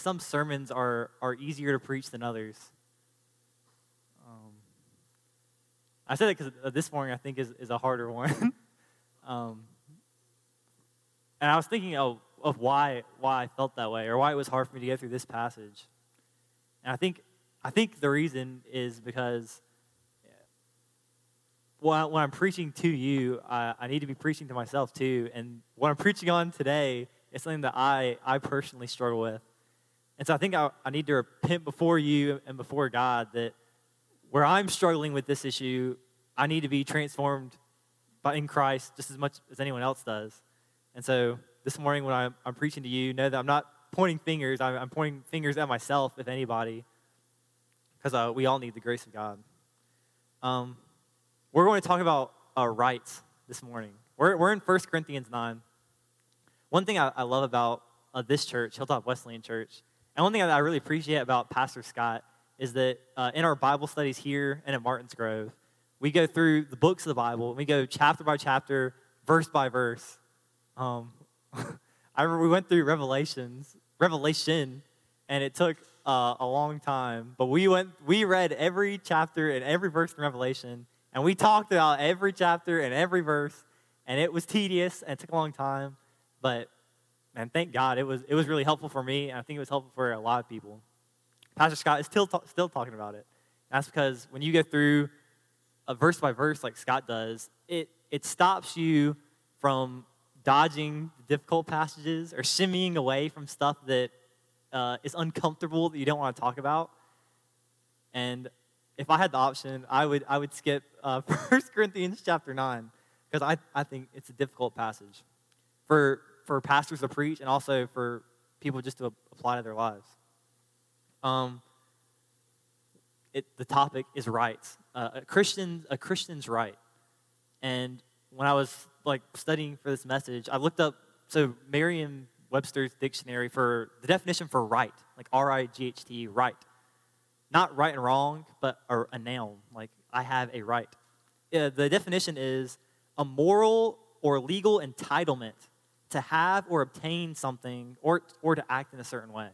some sermons are, are easier to preach than others. Um, I said it because this morning I think is, is a harder one. um, and I was thinking of, of why, why I felt that way or why it was hard for me to get through this passage. And I think, I think the reason is because when, when I'm preaching to you, I, I need to be preaching to myself too. And what I'm preaching on today is something that I, I personally struggle with. And so I think I, I need to repent before you and before God that where I'm struggling with this issue, I need to be transformed by, in Christ just as much as anyone else does. And so this morning when I'm, I'm preaching to you, know that I'm not pointing fingers. I'm, I'm pointing fingers at myself, if anybody, because uh, we all need the grace of God. Um, we're going to talk about uh, rights this morning. We're, we're in 1 Corinthians 9. One thing I, I love about uh, this church, Hilltop Wesleyan Church, and one thing that I really appreciate about Pastor Scott is that uh, in our Bible studies here and at Martins Grove, we go through the books of the Bible. and We go chapter by chapter, verse by verse. Um, I remember we went through Revelations, Revelation, and it took uh, a long time. But we went, we read every chapter and every verse in Revelation, and we talked about every chapter and every verse, and it was tedious and it took a long time. But man, thank God it was it was really helpful for me, and I think it was helpful for a lot of people. Pastor Scott is still ta- still talking about it. That's because when you go through a verse by verse like Scott does, it it stops you from dodging difficult passages or shimmying away from stuff that uh, is uncomfortable that you don't want to talk about. And if I had the option, I would I would skip uh, 1 Corinthians chapter 9 because I, I think it's a difficult passage for, for pastors to preach and also for people just to apply to their lives. Um, it, the topic is rights. Uh, a Christian a Christian's right. And when I was like studying for this message, I looked up so Merriam Webster's dictionary for the definition for right, like R I G H T, right. Not right and wrong, but a, a noun, like I have a right. Uh, the definition is a moral or legal entitlement to have or obtain something or, or to act in a certain way.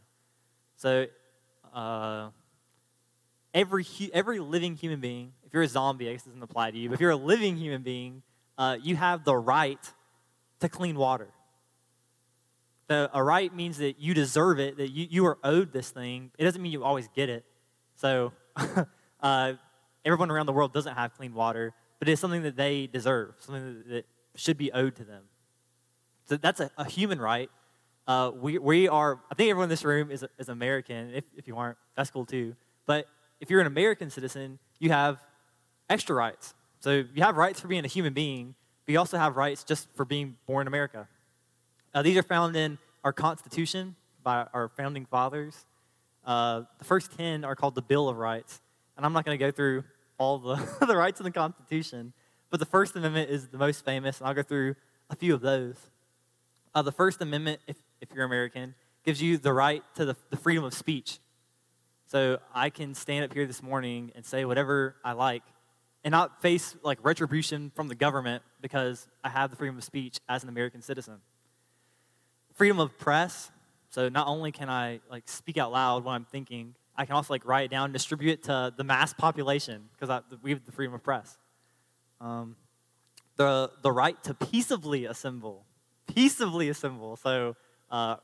So, uh, every, every living human being, if you're a zombie, I guess doesn't apply to you, but if you're a living human being, uh, you have the right to clean water. The, a right means that you deserve it, that you, you are owed this thing. It doesn't mean you always get it. So, uh, everyone around the world doesn't have clean water, but it's something that they deserve, something that, that should be owed to them. So, that's a, a human right. Uh, we, we are, I think everyone in this room is, is American. If, if you aren't, that's cool too. But if you're an American citizen, you have extra rights. So you have rights for being a human being, but you also have rights just for being born in America. Uh, these are found in our Constitution by our founding fathers. Uh, the first 10 are called the Bill of Rights. And I'm not going to go through all the, the rights in the Constitution, but the First Amendment is the most famous, and I'll go through a few of those. Uh, the First Amendment, if, if you're American, gives you the right to the, the freedom of speech. So I can stand up here this morning and say whatever I like and not face like retribution from the government because I have the freedom of speech as an American citizen. Freedom of press. So not only can I like speak out loud what I'm thinking, I can also like write it down and distribute it to the mass population because we have the freedom of press. Um, the the right to peaceably assemble, peaceably assemble. So uh,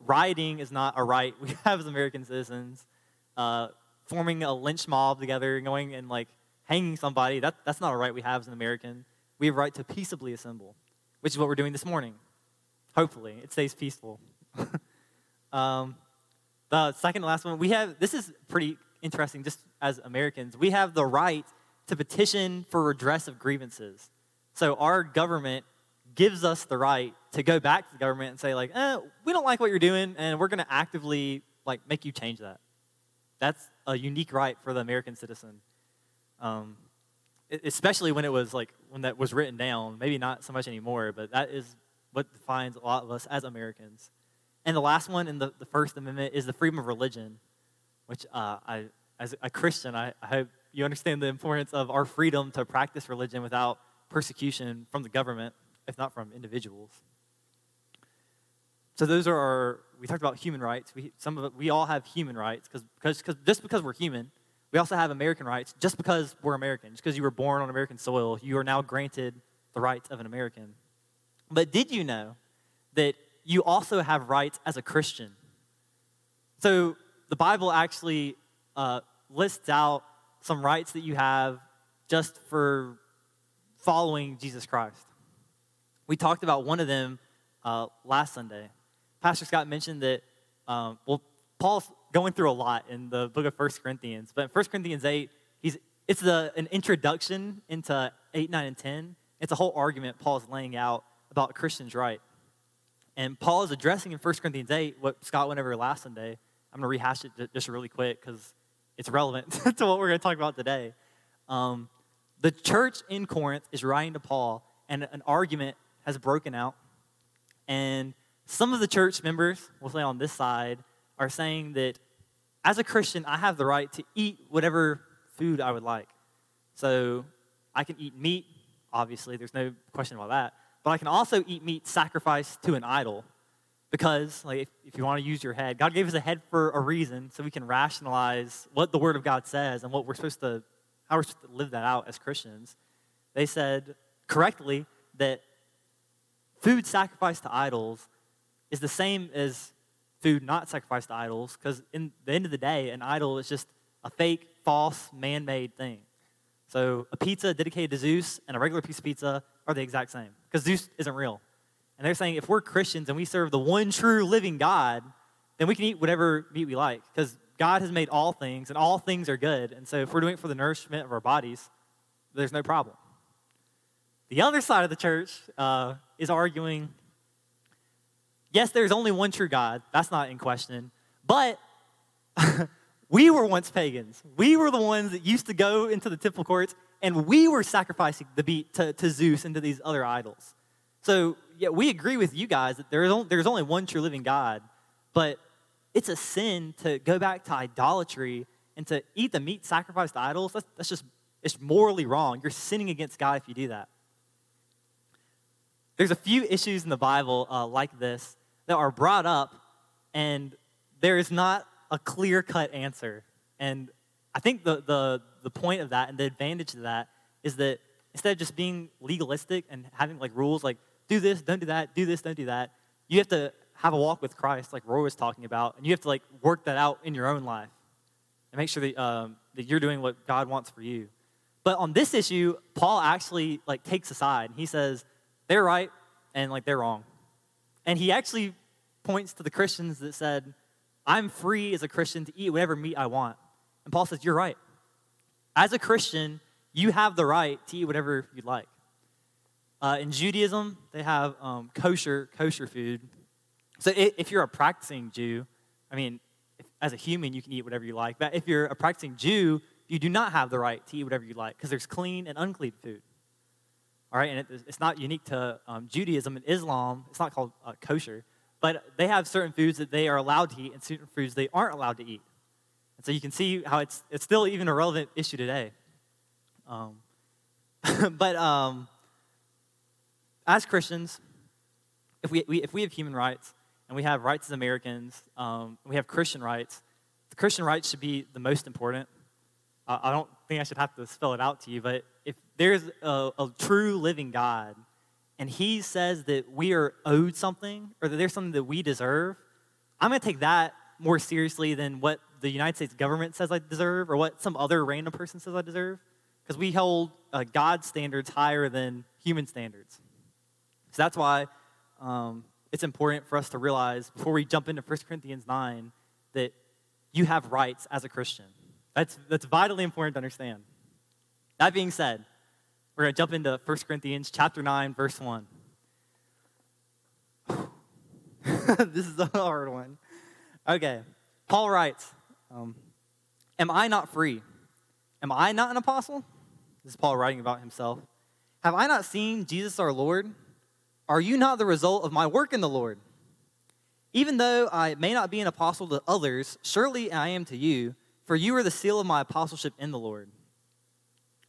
rioting is not a right we have as American citizens. Uh, forming a lynch mob together, and going and like hanging somebody, that, that's not a right we have as an American. We have a right to peaceably assemble, which is what we're doing this morning. Hopefully, it stays peaceful. um, the second and last one, we have, this is pretty interesting just as Americans. We have the right to petition for redress of grievances. So our government gives us the right to go back to the government and say, like, eh, we don't like what you're doing, and we're going to actively like make you change that. That's a unique right for the American citizen. Um, especially when it was like when that was written down. Maybe not so much anymore, but that is what defines a lot of us as Americans. And the last one in the, the First Amendment is the freedom of religion, which uh, I, as a Christian, I, I hope you understand the importance of our freedom to practice religion without persecution from the government, if not from individuals. so those are our, we talked about human rights. We, some of it, we all have human rights because, because, because just because we're human, we also have American rights just because we're American. Just because you were born on American soil, you are now granted the rights of an American. But did you know that you also have rights as a Christian? So the Bible actually uh, lists out some rights that you have just for following Jesus Christ. We talked about one of them uh, last Sunday. Pastor Scott mentioned that, um, well, Paul's going through a lot in the book of First Corinthians, but in 1 Corinthians 8, he's, it's the, an introduction into 8, 9, and 10. It's a whole argument Paul's laying out about Christians' right. And Paul is addressing in 1 Corinthians 8 what Scott went over last Sunday. I'm going to rehash it just really quick because it's relevant to what we're going to talk about today. Um, the church in Corinth is writing to Paul, and an argument has broken out. And some of the church members, we'll say on this side, are saying that as a Christian, I have the right to eat whatever food I would like. So I can eat meat, obviously, there's no question about that. But I can also eat meat sacrificed to an idol. Because, like, if, if you want to use your head, God gave us a head for a reason, so we can rationalize what the Word of God says and what we're supposed to, how we're supposed to live that out as Christians. They said correctly that food sacrificed to idols is the same as food not sacrificed to idols, because in the end of the day, an idol is just a fake, false, man made thing. So a pizza dedicated to Zeus and a regular piece of pizza are the exact same, because Zeus isn't real. And they're saying if we're Christians and we serve the one true living God, then we can eat whatever meat we like, because God has made all things, and all things are good. And so if we're doing it for the nourishment of our bodies, there's no problem. The other side of the church uh, is arguing yes, there's only one true God. That's not in question. But we were once pagans. We were the ones that used to go into the temple courts and we were sacrificing the beat to, to Zeus and to these other idols. So, yeah, we agree with you guys that there is only, there's only one true living God, but it's a sin to go back to idolatry and to eat the meat sacrificed to idols. That's, that's just, it's morally wrong. You're sinning against God if you do that. There's a few issues in the Bible uh, like this that are brought up, and there is not a clear cut answer. And I think the, the, the point of that and the advantage of that is that instead of just being legalistic and having like rules like do this, don't do that, do this, don't do that, you have to have a walk with Christ, like Roy was talking about, and you have to like work that out in your own life and make sure that, um, that you're doing what God wants for you. But on this issue, Paul actually like takes a side. He says they're right and like they're wrong. And he actually points to the Christians that said, I'm free as a Christian to eat whatever meat I want. And Paul says, You're right. As a Christian, you have the right to eat whatever you'd like. Uh, in Judaism, they have um, kosher kosher food. So if you're a practicing Jew, I mean, if, as a human, you can eat whatever you like. But if you're a practicing Jew, you do not have the right to eat whatever you like because there's clean and unclean food. All right, and it, it's not unique to um, Judaism and Islam. It's not called uh, kosher, but they have certain foods that they are allowed to eat and certain foods they aren't allowed to eat. And so you can see how it's, it's still even a relevant issue today. Um, but um, as Christians, if we, we, if we have human rights and we have rights as Americans, um, we have Christian rights, the Christian rights should be the most important. Uh, I don't think I should have to spell it out to you, but there's a, a true living God and he says that we are owed something or that there's something that we deserve, I'm going to take that more seriously than what the United States government says I deserve or what some other random person says I deserve because we hold uh, God's standards higher than human standards. So that's why um, it's important for us to realize before we jump into 1 Corinthians 9 that you have rights as a Christian. That's, that's vitally important to understand. That being said, we're going to jump into 1 Corinthians chapter 9, verse 1. this is a hard one. Okay. Paul writes, um, Am I not free? Am I not an apostle? This is Paul writing about himself. Have I not seen Jesus our Lord? Are you not the result of my work in the Lord? Even though I may not be an apostle to others, surely I am to you, for you are the seal of my apostleship in the Lord.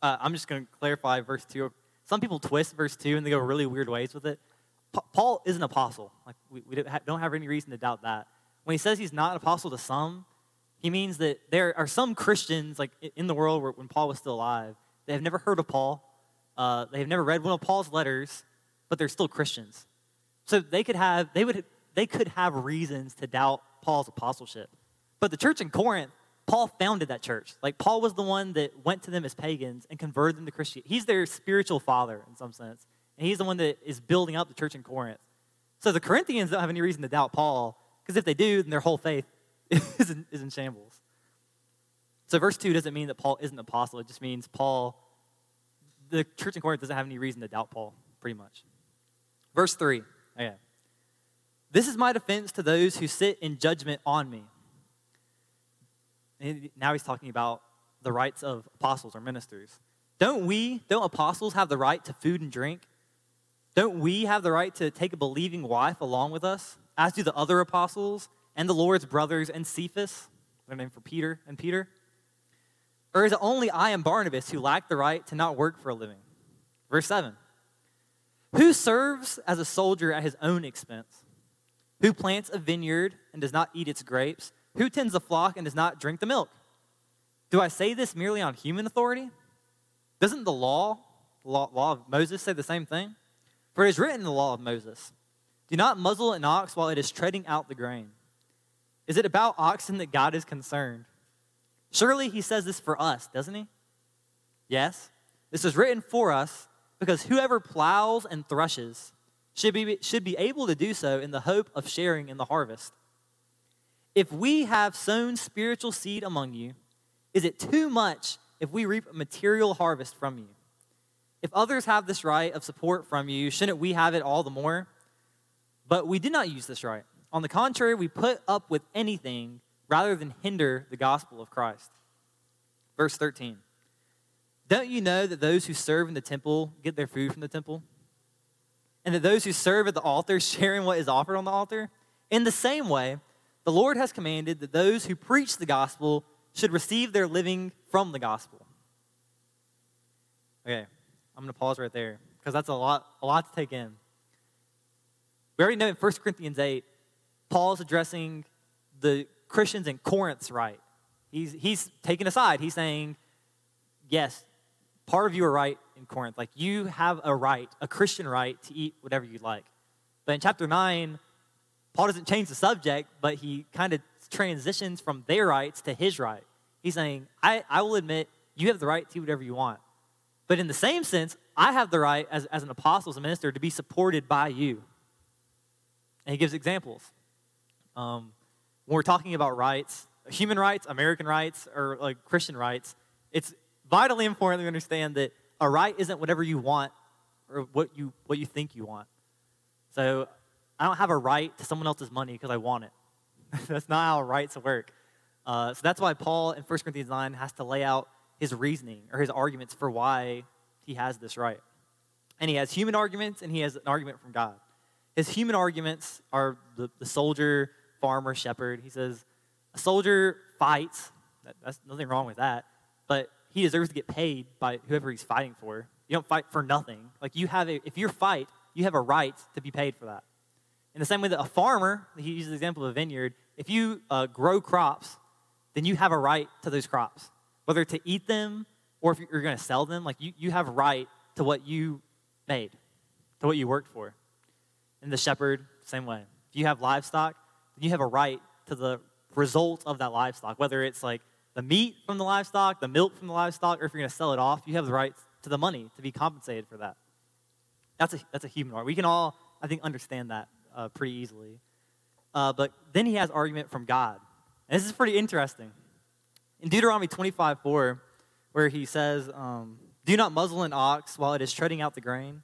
Uh, I'm just going to clarify verse 2. Some people twist verse 2 and they go really weird ways with it. Paul is an apostle. Like we, we don't have any reason to doubt that. When he says he's not an apostle to some, he means that there are some Christians, like in the world where, when Paul was still alive, they have never heard of Paul. Uh, they have never read one of Paul's letters, but they're still Christians. So they could have, they would, they could have reasons to doubt Paul's apostleship. But the church in Corinth, Paul founded that church. Like Paul was the one that went to them as pagans and converted them to Christianity. He's their spiritual father in some sense. And he's the one that is building up the church in Corinth. So the Corinthians don't have any reason to doubt Paul, because if they do, then their whole faith is in, is in shambles. So verse 2 doesn't mean that Paul isn't an apostle. It just means Paul, the church in Corinth doesn't have any reason to doubt Paul, pretty much. Verse 3, okay. This is my defense to those who sit in judgment on me. Now he's talking about the rights of apostles or ministers. Don't we, don't apostles have the right to food and drink? Don't we have the right to take a believing wife along with us, as do the other apostles and the Lord's brothers and Cephas, their name for Peter and Peter? Or is it only I and Barnabas who lack the right to not work for a living? Verse 7 Who serves as a soldier at his own expense? Who plants a vineyard and does not eat its grapes? Who tends the flock and does not drink the milk? Do I say this merely on human authority? Doesn't the law, law, law of Moses, say the same thing? For it is written in the law of Moses Do not muzzle an ox while it is treading out the grain. Is it about oxen that God is concerned? Surely he says this for us, doesn't he? Yes. This is written for us because whoever plows and threshes should be, should be able to do so in the hope of sharing in the harvest. If we have sown spiritual seed among you, is it too much if we reap a material harvest from you. If others have this right of support from you, shouldn't we have it all the more? But we did not use this right. On the contrary, we put up with anything rather than hinder the gospel of Christ. Verse 13 Don't you know that those who serve in the temple get their food from the temple? And that those who serve at the altar share in what is offered on the altar? In the same way, the Lord has commanded that those who preach the gospel should receive their living from the gospel. Okay, I'm going to pause right there because that's a lot, a lot to take in. We already know in 1 Corinthians 8, Paul's addressing the Christians in Corinth's right. He's, he's taking aside. He's saying, yes, part of you are right in Corinth. Like, you have a right, a Christian right, to eat whatever you like. But in chapter 9, Paul doesn't change the subject, but he kind of transitions from their rights to his right. He's saying, I, I will admit you have the right to do whatever you want. But in the same sense, I have the right as, as an apostle, as a minister, to be supported by you. And he gives examples. Um, when we're talking about rights, human rights, American rights, or like Christian rights, it's vitally important to understand that a right isn't whatever you want or what you, what you think you want. So I don't have a right to someone else's money because I want it. that's not how rights work. Uh, so that's why Paul in 1 Corinthians 9 has to lay out his reasoning or his arguments for why he has this right. And he has human arguments and he has an argument from God. His human arguments are the, the soldier, farmer, shepherd. He says, a soldier fights. That, that's nothing wrong with that. But he deserves to get paid by whoever he's fighting for. You don't fight for nothing. Like you have a, if you fight, you have a right to be paid for that. In the same way that a farmer, he uses the example of a vineyard, if you uh, grow crops, then you have a right to those crops, whether to eat them or if you're going to sell them. Like you, you have right to what you made, to what you worked for. And the shepherd, same way. If you have livestock, then you have a right to the result of that livestock, whether it's like the meat from the livestock, the milk from the livestock, or if you're going to sell it off, you have the right to the money to be compensated for that. That's a, that's a human right. We can all, I think, understand that uh, pretty easily. Uh, but then he has argument from God. And this is pretty interesting. In Deuteronomy 25 4, where he says, um, Do not muzzle an ox while it is treading out the grain.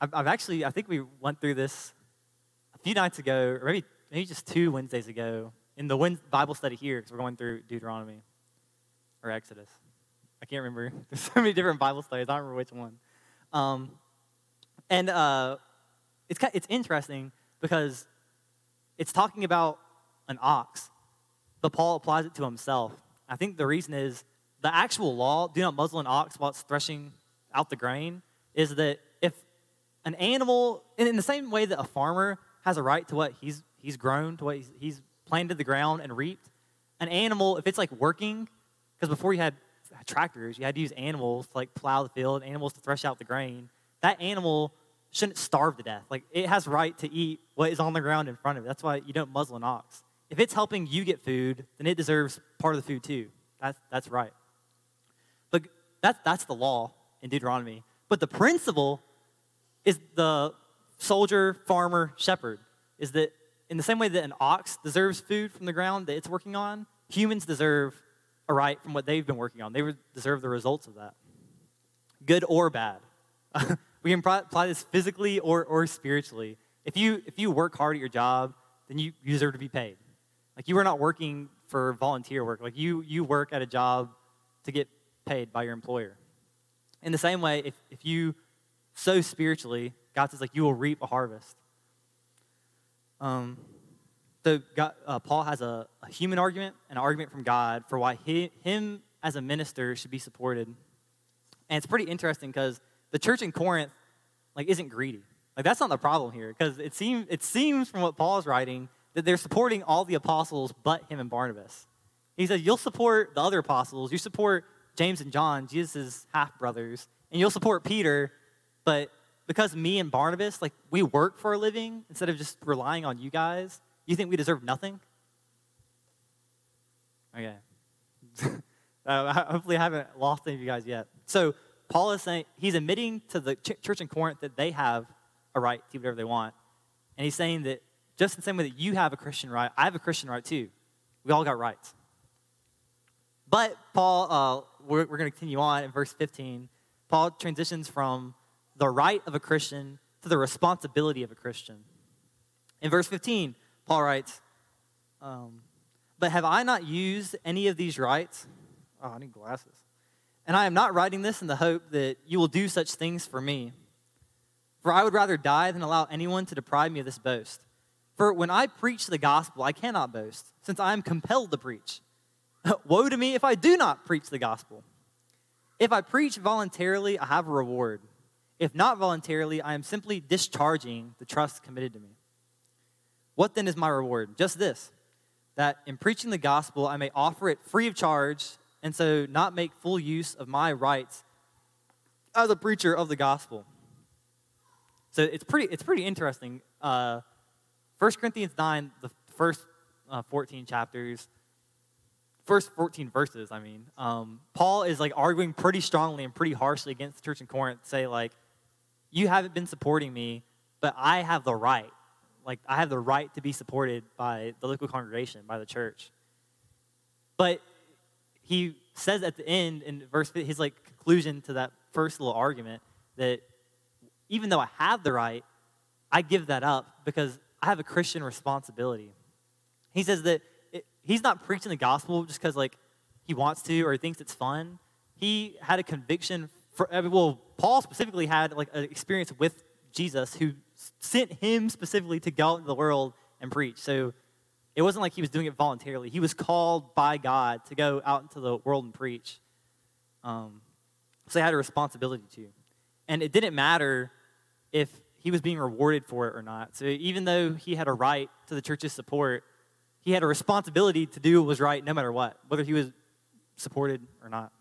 I've, I've, actually, I think we went through this a few nights ago, or maybe, maybe just two Wednesdays ago, in the Bible study here, because we're going through Deuteronomy or Exodus. I can't remember. There's so many different Bible studies. I don't remember which one. Um, and uh, it's, it's interesting because it's talking about an ox, but Paul applies it to himself. I think the reason is the actual law, do not muzzle an ox while it's threshing out the grain, is that if an animal, in the same way that a farmer has a right to what he's, he's grown, to what he's, he's planted the ground and reaped, an animal, if it's like working, because before you had tractors, you had to use animals to like plow the field, animals to thresh out the grain. That animal shouldn't starve to death. Like it has right to eat what is on the ground in front of it. That's why you don't muzzle an ox. If it's helping you get food, then it deserves part of the food too. That's, that's right. But that's, that's the law in Deuteronomy. But the principle is the soldier, farmer, shepherd. Is that in the same way that an ox deserves food from the ground that it's working on, humans deserve a right from what they've been working on. They deserve the results of that, good or bad. we can apply this physically or, or spiritually. If you, if you work hard at your job, then you, you deserve to be paid. Like you are not working for volunteer work. Like you, you work at a job to get paid by your employer. In the same way, if, if you sow spiritually, God says like you will reap a harvest. Um, so God, uh, Paul has a, a, human argument, an argument from God for why he, him as a minister should be supported. And it's pretty interesting because the church in Corinth like isn't greedy. Like that's not the problem here because it seems it seems from what Paul's writing that they're supporting all the apostles but him and Barnabas. He says you'll support the other apostles, you support James and John, Jesus' half brothers, and you'll support Peter, but because me and Barnabas, like we work for a living instead of just relying on you guys, you think we deserve nothing? Okay. uh, hopefully, I haven't lost any of you guys yet. So, Paul is saying, he's admitting to the ch- church in Corinth that they have a right to do whatever they want. And he's saying that just the same way that you have a Christian right, I have a Christian right too. We all got rights. But Paul, uh, we're, we're going to continue on in verse 15. Paul transitions from the right of a Christian to the responsibility of a Christian. In verse 15, Paul writes, um, But have I not used any of these rights? Oh, I need glasses. And I am not writing this in the hope that you will do such things for me. For I would rather die than allow anyone to deprive me of this boast. For when I preach the gospel, I cannot boast, since I am compelled to preach. Woe to me if I do not preach the gospel. If I preach voluntarily, I have a reward. If not voluntarily, I am simply discharging the trust committed to me. What then is my reward? Just this that in preaching the gospel, I may offer it free of charge and so not make full use of my rights as a preacher of the gospel. So it's pretty, it's pretty interesting. Uh, 1 Corinthians 9, the first uh, 14 chapters, first 14 verses, I mean, um, Paul is like arguing pretty strongly and pretty harshly against the church in Corinth, say, like, you haven't been supporting me, but I have the right. Like, I have the right to be supported by the local congregation, by the church. But he says at the end in verse his like conclusion to that first little argument that even though I have the right, I give that up because I have a Christian responsibility. He says that it, he's not preaching the gospel just because like he wants to or he thinks it's fun. He had a conviction for well, Paul specifically had like an experience with Jesus who sent him specifically to go out into the world and preach. So it wasn't like he was doing it voluntarily. He was called by God to go out into the world and preach. Um, so he had a responsibility to. And it didn't matter if he was being rewarded for it or not. So even though he had a right to the church's support, he had a responsibility to do what was right no matter what, whether he was supported or not.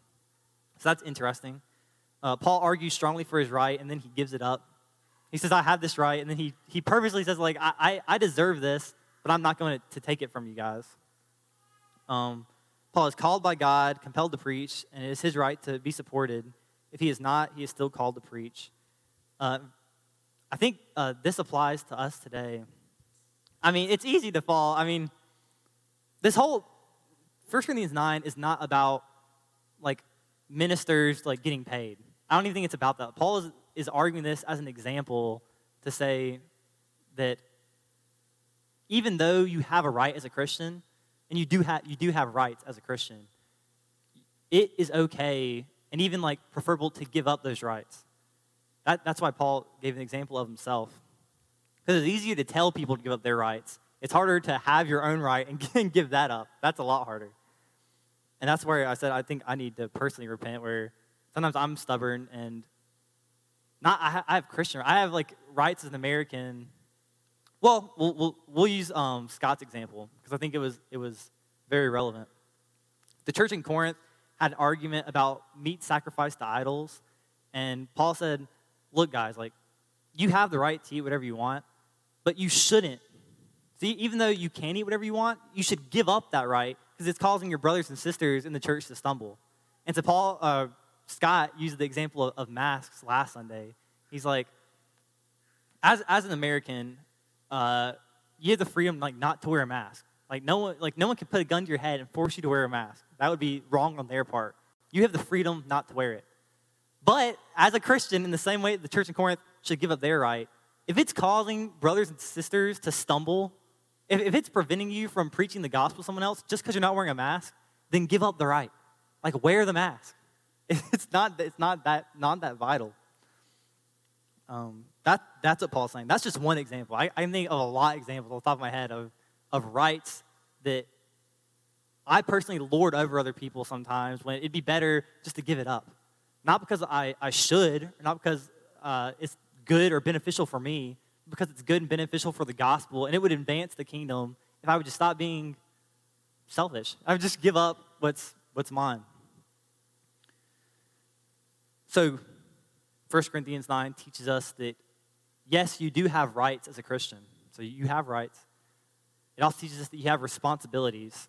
So that's interesting. Uh, Paul argues strongly for his right, and then he gives it up. He says, I have this right, and then he, he purposely says, like, I, I, I deserve this, but I'm not going to take it from you guys. Um, Paul is called by God, compelled to preach, and it is his right to be supported. If he is not, he is still called to preach. Uh, I think uh, this applies to us today. I mean, it's easy to fall. I mean, this whole 1 Corinthians 9 is not about like ministers like getting paid. I don't even think it's about that. Paul is, is arguing this as an example to say that even though you have a right as a Christian, and you do have you do have rights as a Christian, it is okay and even like preferable to give up those rights. That, that's why Paul gave an example of himself. Because it's easier to tell people to give up their rights. It's harder to have your own right and give that up. That's a lot harder. And that's where I said I think I need to personally repent, where sometimes I'm stubborn and not I, I have Christian. I have like rights as an American. Well, we'll we'll, we'll use um, Scott's example because I think it was it was very relevant. The church in Corinth had an argument about meat sacrificed to idols, and Paul said, "Look, guys, like you have the right to eat whatever you want, but you shouldn't. See, even though you can eat whatever you want, you should give up that right because it's causing your brothers and sisters in the church to stumble." And so Paul uh, Scott used the example of, of, masks last Sunday. He's like, as as an American, uh, you have the freedom like not to wear a mask. Like no one, like no one can put a gun to your head and force you to wear a mask. That would be wrong on their part. You have the freedom not to wear it. But as a Christian, in the same way the church in Corinth should give up their right, if it's causing brothers and sisters to stumble, if, if it's preventing you from preaching the gospel to someone else just because you're not wearing a mask, then give up the right. Like wear the mask. It's not, it's not, that, not that vital. Um, that, that's what Paul's saying. That's just one example. I, I think of a lot of examples off the top of my head of, of rights that I personally lord over other people sometimes when it'd be better just to give it up. Not because I, I should, not because uh, it's good or beneficial for me, because it's good and beneficial for the gospel, and it would advance the kingdom if I would just stop being selfish. I would just give up what's, what's mine. So, 1 Corinthians 9 teaches us that, yes, you do have rights as a Christian. So, you have rights. It also teaches us that you have responsibilities.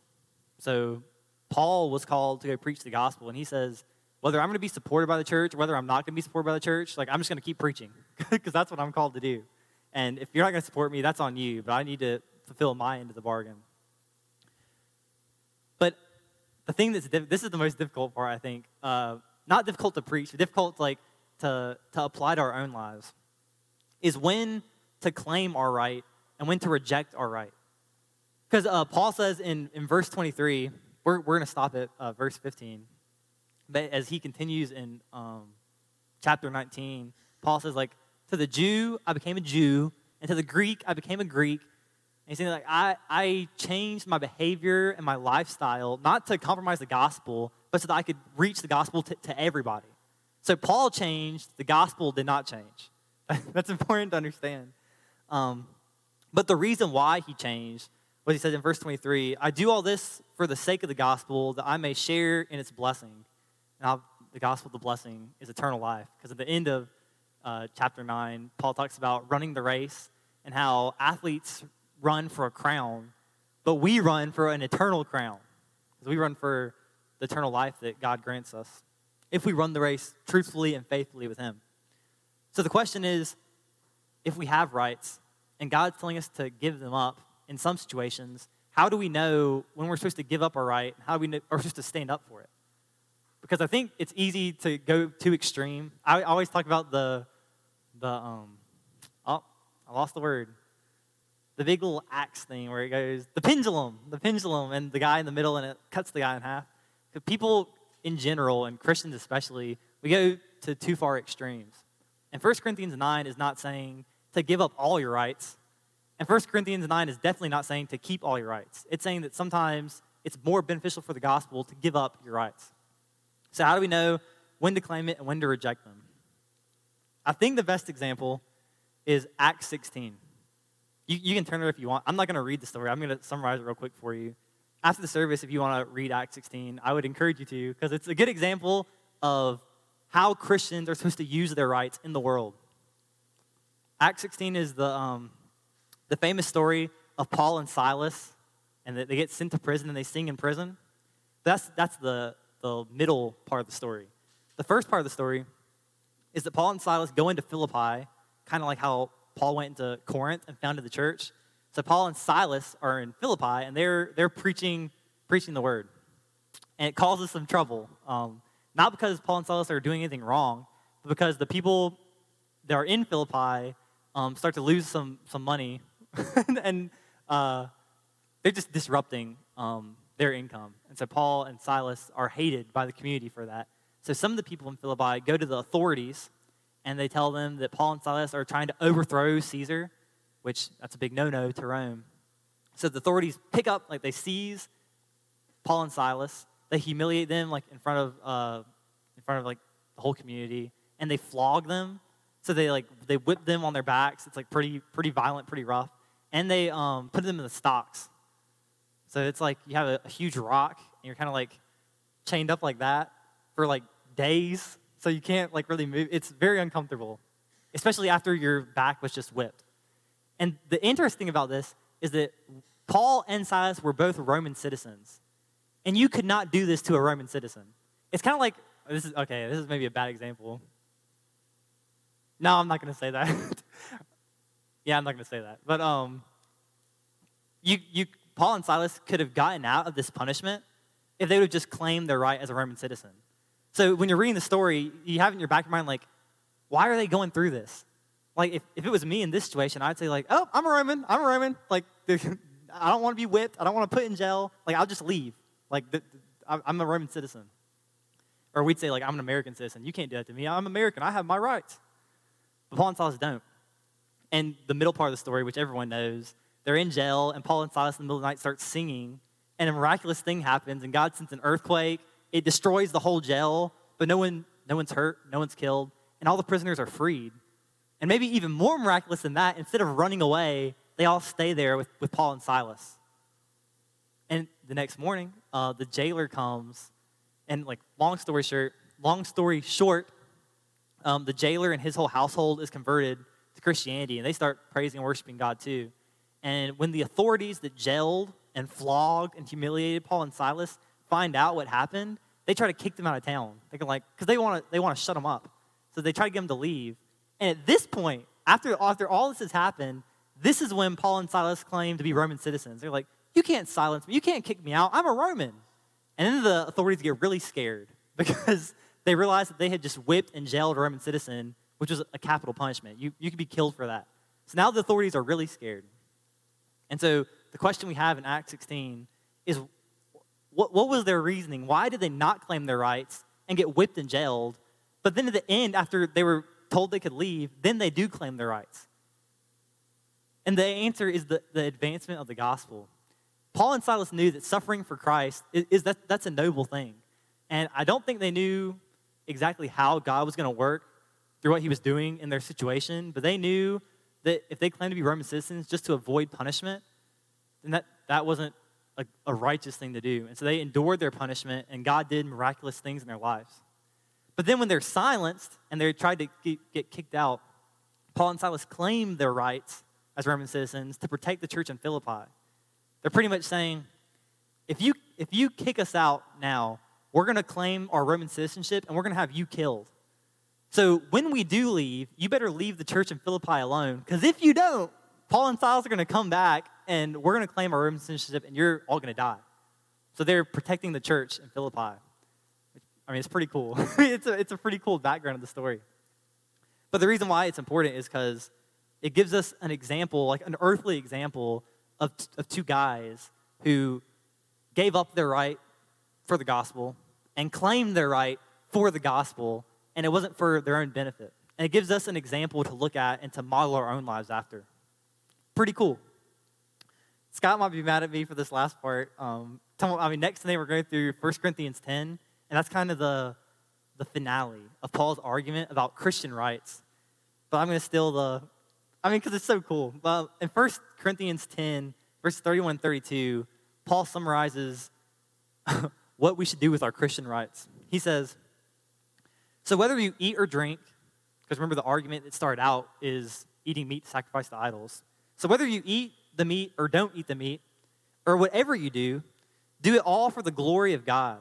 So, Paul was called to go preach the gospel, and he says, whether I'm going to be supported by the church or whether I'm not going to be supported by the church, like I'm just going to keep preaching because that's what I'm called to do. And if you're not going to support me, that's on you, but I need to fulfill my end of the bargain. But the thing that's this is the most difficult part, I think. Uh, not difficult to preach, difficult like to, to apply to our own lives, is when to claim our right and when to reject our right. Because uh, Paul says in, in verse 23, we're, we're going to stop at uh, verse 15. But as he continues in um, chapter 19, Paul says, like, to the Jew, I became a Jew, and to the Greek, I became a Greek. And he's saying, like, I, I changed my behavior and my lifestyle, not to compromise the gospel, but so that I could reach the gospel to, to everybody. So Paul changed, the gospel did not change. That's important to understand. Um, but the reason why he changed was he says in verse 23 I do all this for the sake of the gospel, that I may share in its blessing. Now, the gospel, the blessing, is eternal life. Because at the end of uh, chapter 9, Paul talks about running the race and how athletes run for a crown, but we run for an eternal crown. Because we run for the eternal life that God grants us if we run the race truthfully and faithfully with Him. So the question is if we have rights and God's telling us to give them up in some situations, how do we know when we're supposed to give up our right? How we know, are supposed to stand up for it? Because I think it's easy to go too extreme. I always talk about the, the um, oh, I lost the word. The big little axe thing where it goes, the pendulum, the pendulum, and the guy in the middle, and it cuts the guy in half. Because people in general, and Christians especially, we go to too far extremes. And 1 Corinthians 9 is not saying to give up all your rights. And 1 Corinthians 9 is definitely not saying to keep all your rights. It's saying that sometimes it's more beneficial for the gospel to give up your rights. So, how do we know when to claim it and when to reject them? I think the best example is Acts 16. You, you can turn it if you want. I'm not going to read the story, I'm going to summarize it real quick for you after the service, if you want to read Acts 16, I would encourage you to, because it's a good example of how Christians are supposed to use their rights in the world. Acts 16 is the, um, the famous story of Paul and Silas, and they get sent to prison and they sing in prison. That's, that's the, the middle part of the story. The first part of the story is that Paul and Silas go into Philippi, kind of like how Paul went into Corinth and founded the church. So Paul and Silas are in Philippi, and they're they're preaching preaching the word, and it causes some trouble. Um, not because Paul and Silas are doing anything wrong, but because the people that are in Philippi um, start to lose some some money, and uh, they're just disrupting um, their income. And so Paul and Silas are hated by the community for that. So some of the people in Philippi go to the authorities and they tell them that Paul and Silas are trying to overthrow Caesar which that's a big no-no to Rome. So the authorities pick up, like they seize Paul and Silas, they humiliate them like in front of uh, in front of like the whole community, and they flog them So they like they whip them on their backs. It's like pretty pretty violent, pretty rough, and they um, put them in the stocks. So it's like you have a, a huge rock, and you're kind of like chained up like that for like days, so you can't like really move. It's very uncomfortable, especially after your back was just whipped. And the interesting about this is that Paul and Silas were both Roman citizens, and you could not do this to a Roman citizen. It's kind of like this is okay. This is maybe a bad example. No, I'm not going to say that. yeah, I'm not going to say that. But um, you you Paul and Silas could have gotten out of this punishment if they would have just claimed their right as a Roman citizen. So when you're reading the story, you have in your back of your mind, like, why are they going through this? Like, if, if it was me in this situation, I'd say, like, oh, I'm a Roman, I'm a Roman. Like, I don't want to be whipped, I don't want to put in jail. Like, I'll just leave. Like, I'm a Roman citizen. Or we'd say, like, I'm an American citizen. You can't do that to me. I'm American, I have my rights. But Paul and Silas don't. And the middle part of the story, which everyone knows, they're in jail, and Paul and Silas in the middle of the night start singing, and a miraculous thing happens, and God sends an earthquake. It destroys the whole jail, but no one, no one's hurt, no one's killed, and all the prisoners are freed. And maybe even more miraculous than that, instead of running away, they all stay there with, with Paul and Silas. The next morning, uh, the jailer comes, and like long story short, long story short, um, the jailer and his whole household is converted to Christianity, and they start praising and worshiping God too. And when the authorities that jailed and flogged and humiliated Paul and Silas find out what happened, they try to kick them out of town. They can like, because they want to, they want to shut them up. So they try to get them to leave. And at this point, after, after all this has happened, this is when Paul and Silas claim to be Roman citizens. They're like, you can't silence me. You can't kick me out. I'm a Roman. And then the authorities get really scared because they realize that they had just whipped and jailed a Roman citizen, which was a capital punishment. You, you could be killed for that. So now the authorities are really scared. And so the question we have in Acts 16 is what, what was their reasoning? Why did they not claim their rights and get whipped and jailed? But then at the end, after they were told they could leave, then they do claim their rights. And the answer is the, the advancement of the gospel. Paul and Silas knew that suffering for Christ is, is that, that's a noble thing. And I don't think they knew exactly how God was going to work through what he was doing in their situation, but they knew that if they claimed to be Roman citizens just to avoid punishment, then that, that wasn't a, a righteous thing to do. And so they endured their punishment, and God did miraculous things in their lives. But then when they're silenced and they're tried to get, get kicked out, Paul and Silas claimed their rights as Roman citizens to protect the church in Philippi. They're pretty much saying, if you, if you kick us out now, we're going to claim our Roman citizenship and we're going to have you killed. So when we do leave, you better leave the church in Philippi alone, because if you don't, Paul and Silas are going to come back and we're going to claim our Roman citizenship and you're all going to die. So they're protecting the church in Philippi. I mean, it's pretty cool. it's, a, it's a pretty cool background of the story. But the reason why it's important is because it gives us an example, like an earthly example of, of two guys who gave up their right for the gospel and claimed their right for the gospel, and it wasn't for their own benefit. And it gives us an example to look at and to model our own lives after. Pretty cool. Scott might be mad at me for this last part. Um, I mean, next today we're going through 1 Corinthians 10, and that's kind of the, the finale of Paul's argument about Christian rights. But I'm going to steal the, I mean, because it's so cool. Well, in 1 Corinthians 10, verse 31 and 32, Paul summarizes what we should do with our Christian rights. He says, So whether you eat or drink, because remember the argument that started out is eating meat sacrificed to idols. So whether you eat the meat or don't eat the meat, or whatever you do, do it all for the glory of God.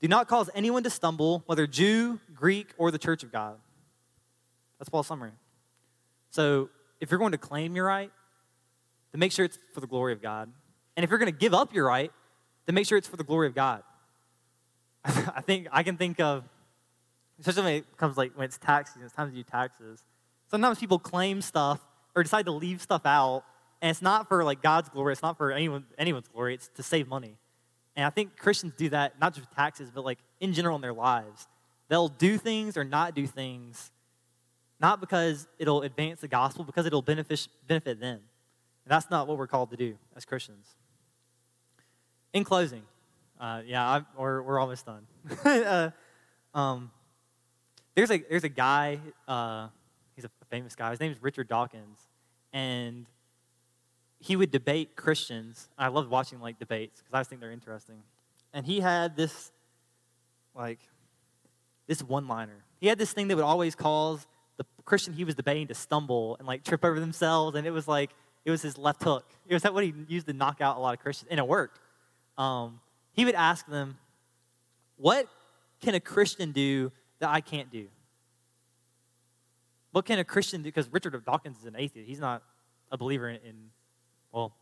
Do not cause anyone to stumble, whether Jew, Greek, or the church of God. That's Paul's summary. So if you're going to claim your right, then make sure it's for the glory of God. And if you're going to give up your right, then make sure it's for the glory of God. I think I can think of, especially when it comes like when it's tax season, it's time to do taxes. Sometimes people claim stuff or decide to leave stuff out and it's not for like God's glory, it's not for anyone, anyone's glory, it's to save money. And I think Christians do that, not just with taxes, but like in general in their lives. They'll do things or not do things, not because it'll advance the gospel, because it'll benefit, benefit them. And that's not what we're called to do as Christians. In closing, uh, yeah, I, we're, we're almost done. uh, um, there's, a, there's a guy, uh, he's a famous guy. His name is Richard Dawkins, and he would debate Christians. I love watching like debates because I just think they're interesting. And he had this, like, this one-liner. He had this thing that would always cause Christian he was debating to stumble and like trip over themselves, and it was like it was his left hook. It was that what he used to knock out a lot of Christians, and it worked. Um, he would ask them, "What can a Christian do that I can't do?" What can a Christian do? Because Richard of Dawkins is an atheist. He's not a believer in, in, well,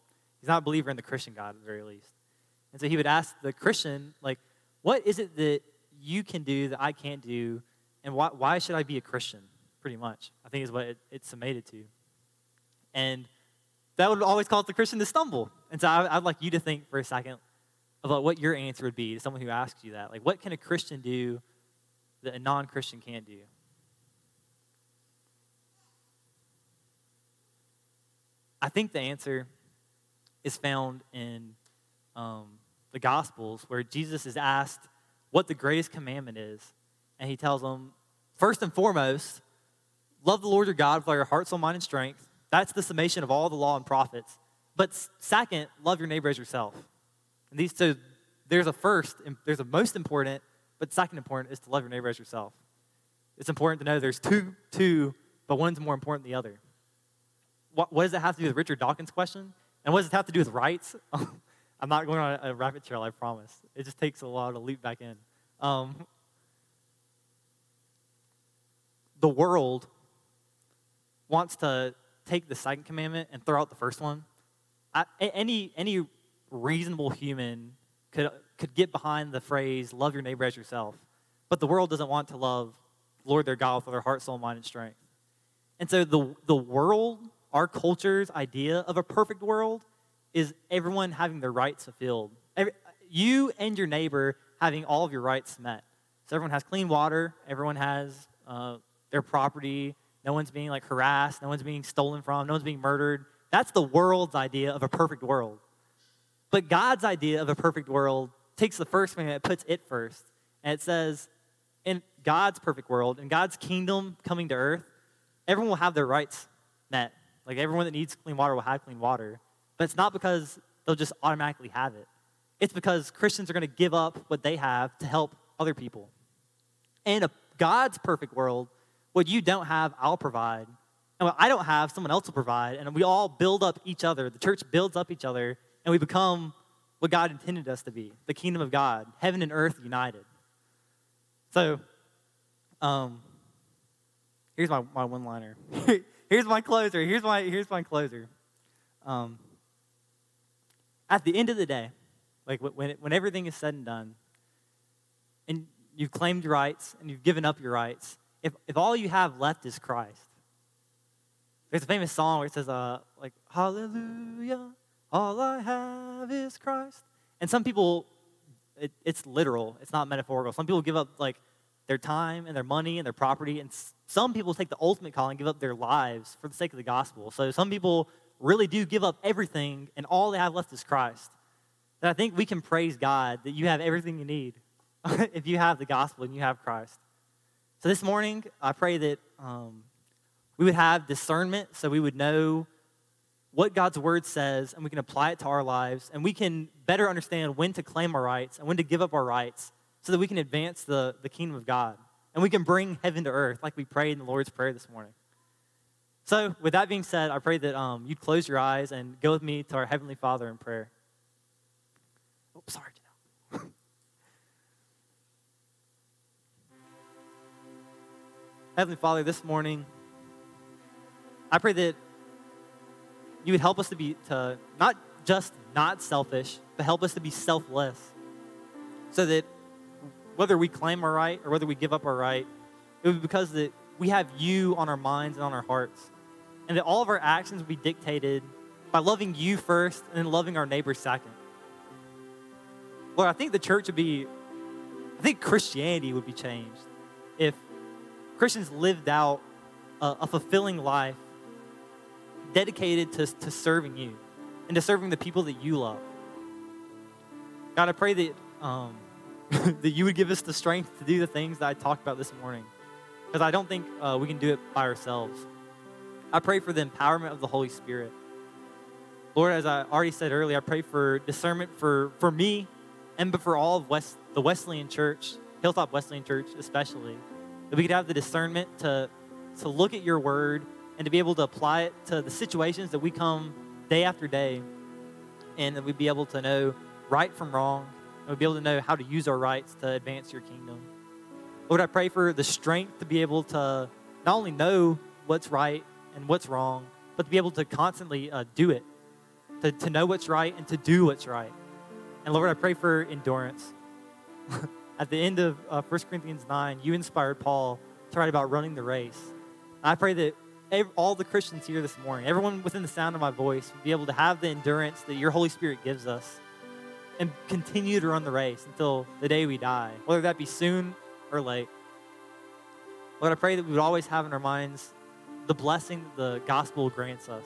he's not a believer in the Christian God at the very least. And so he would ask the Christian, like, what is it that you can do that I can't do? And why, why should I be a Christian? Pretty much, I think is what it, it's summated to. And that would always cause the Christian to stumble. And so I, I'd like you to think for a second about what your answer would be to someone who asks you that. Like, what can a Christian do that a non Christian can't do? I think the answer is found in um, the Gospels, where Jesus is asked what the greatest commandment is. And he tells them, first and foremost, love the Lord your God with all your heart, soul, mind, and strength. That's the summation of all the law and prophets. But second, love your neighbor as yourself. And these two, there's a first, there's a most important, but second important is to love your neighbor as yourself. It's important to know there's two, two, but one's more important than the other what, what does it have to do with Richard Dawkins' question? And what does it have to do with rights? I'm not going on a rabbit trail, I promise. It just takes a while to leap back in. Um, the world wants to take the second commandment and throw out the first one. I, any, any reasonable human could, could get behind the phrase, love your neighbor as yourself. But the world doesn't want to love Lord their God with all their heart, soul, mind, and strength. And so the, the world our culture's idea of a perfect world is everyone having their rights fulfilled. Every, you and your neighbor having all of your rights met. So everyone has clean water, everyone has uh, their property, no one's being like harassed, no one's being stolen from, no one's being murdered. That's the world's idea of a perfect world. But God's idea of a perfect world takes the first thing and puts it first. And it says, in God's perfect world, in God's kingdom coming to earth, everyone will have their rights met. Like everyone that needs clean water will have clean water. But it's not because they'll just automatically have it. It's because Christians are going to give up what they have to help other people. In a God's perfect world, what you don't have, I'll provide. And what I don't have, someone else will provide. And we all build up each other. The church builds up each other, and we become what God intended us to be the kingdom of God, heaven and earth united. So, um, here's my, my one liner. here's my closer. Here's my here's my closer. Um, at the end of the day, like when it, when everything is said and done, and you've claimed your rights and you've given up your rights, if if all you have left is Christ, there's a famous song where it says, uh, like Hallelujah, all I have is Christ. And some people, it, it's literal. It's not metaphorical. Some people give up like their time and their money and their property. And some people take the ultimate call and give up their lives for the sake of the gospel. So some people really do give up everything, and all they have left is Christ. And I think we can praise God that you have everything you need if you have the gospel and you have Christ. So this morning, I pray that um, we would have discernment so we would know what God's word says and we can apply it to our lives and we can better understand when to claim our rights and when to give up our rights so that we can advance the, the kingdom of God and we can bring heaven to earth like we prayed in the Lord's Prayer this morning. So, with that being said, I pray that um, you'd close your eyes and go with me to our Heavenly Father in prayer. Oh, sorry, Heavenly Father, this morning, I pray that you would help us to be to not just not selfish, but help us to be selfless, so that whether we claim our right or whether we give up our right, it would be because that we have you on our minds and on our hearts. And that all of our actions would be dictated by loving you first and then loving our neighbor second. Lord, I think the church would be, I think Christianity would be changed if Christians lived out a, a fulfilling life dedicated to, to serving you and to serving the people that you love. God, I pray that um, that you would give us the strength to do the things that I talked about this morning. Because I don't think uh, we can do it by ourselves. I pray for the empowerment of the Holy Spirit. Lord, as I already said earlier, I pray for discernment for, for me and for all of West, the Wesleyan Church, Hilltop Wesleyan Church especially, that we could have the discernment to, to look at your word and to be able to apply it to the situations that we come day after day, and that we'd be able to know right from wrong, and we'd be able to know how to use our rights to advance your kingdom. Lord, I pray for the strength to be able to not only know what's right and what's wrong, but to be able to constantly uh, do it, to, to know what's right and to do what's right. And Lord, I pray for endurance. At the end of uh, 1 Corinthians 9, you inspired Paul to write about running the race. I pray that all the Christians here this morning, everyone within the sound of my voice, would be able to have the endurance that your Holy Spirit gives us and continue to run the race until the day we die, whether that be soon or late. Lord, I pray that we would always have in our minds the blessing that the gospel grants us.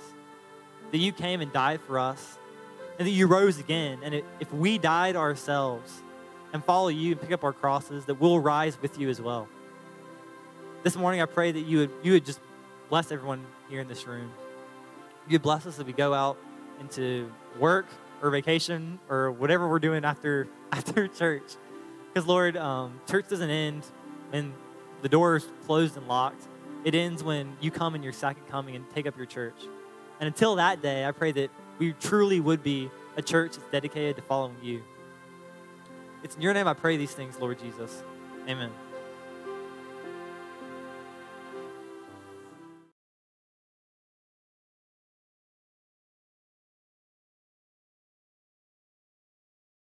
That you came and died for us, and that you rose again. And if we died ourselves and follow you and pick up our crosses, that we'll rise with you as well. This morning, I pray that you would, you would just bless everyone here in this room. You bless us as we go out into work or vacation or whatever we're doing after after church. Because Lord, um, church doesn't end when the door is closed and locked. It ends when you come in your second coming and take up your church. And until that day, I pray that we truly would be a church that's dedicated to following you. It's in your name I pray these things, Lord Jesus. Amen.